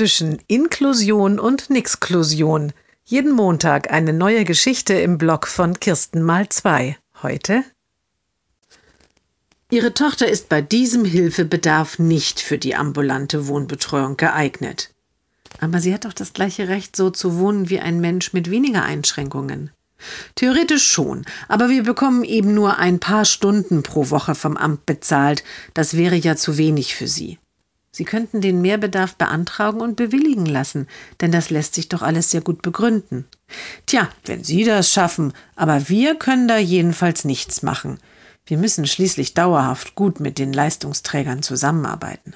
zwischen Inklusion und Nixklusion. Jeden Montag eine neue Geschichte im Blog von Kirsten mal zwei. Heute Ihre Tochter ist bei diesem Hilfebedarf nicht für die ambulante Wohnbetreuung geeignet. Aber sie hat doch das gleiche Recht, so zu wohnen wie ein Mensch mit weniger Einschränkungen. Theoretisch schon, aber wir bekommen eben nur ein paar Stunden pro Woche vom Amt bezahlt. Das wäre ja zu wenig für Sie. Sie könnten den Mehrbedarf beantragen und bewilligen lassen, denn das lässt sich doch alles sehr gut begründen. Tja, wenn Sie das schaffen, aber wir können da jedenfalls nichts machen. Wir müssen schließlich dauerhaft gut mit den Leistungsträgern zusammenarbeiten.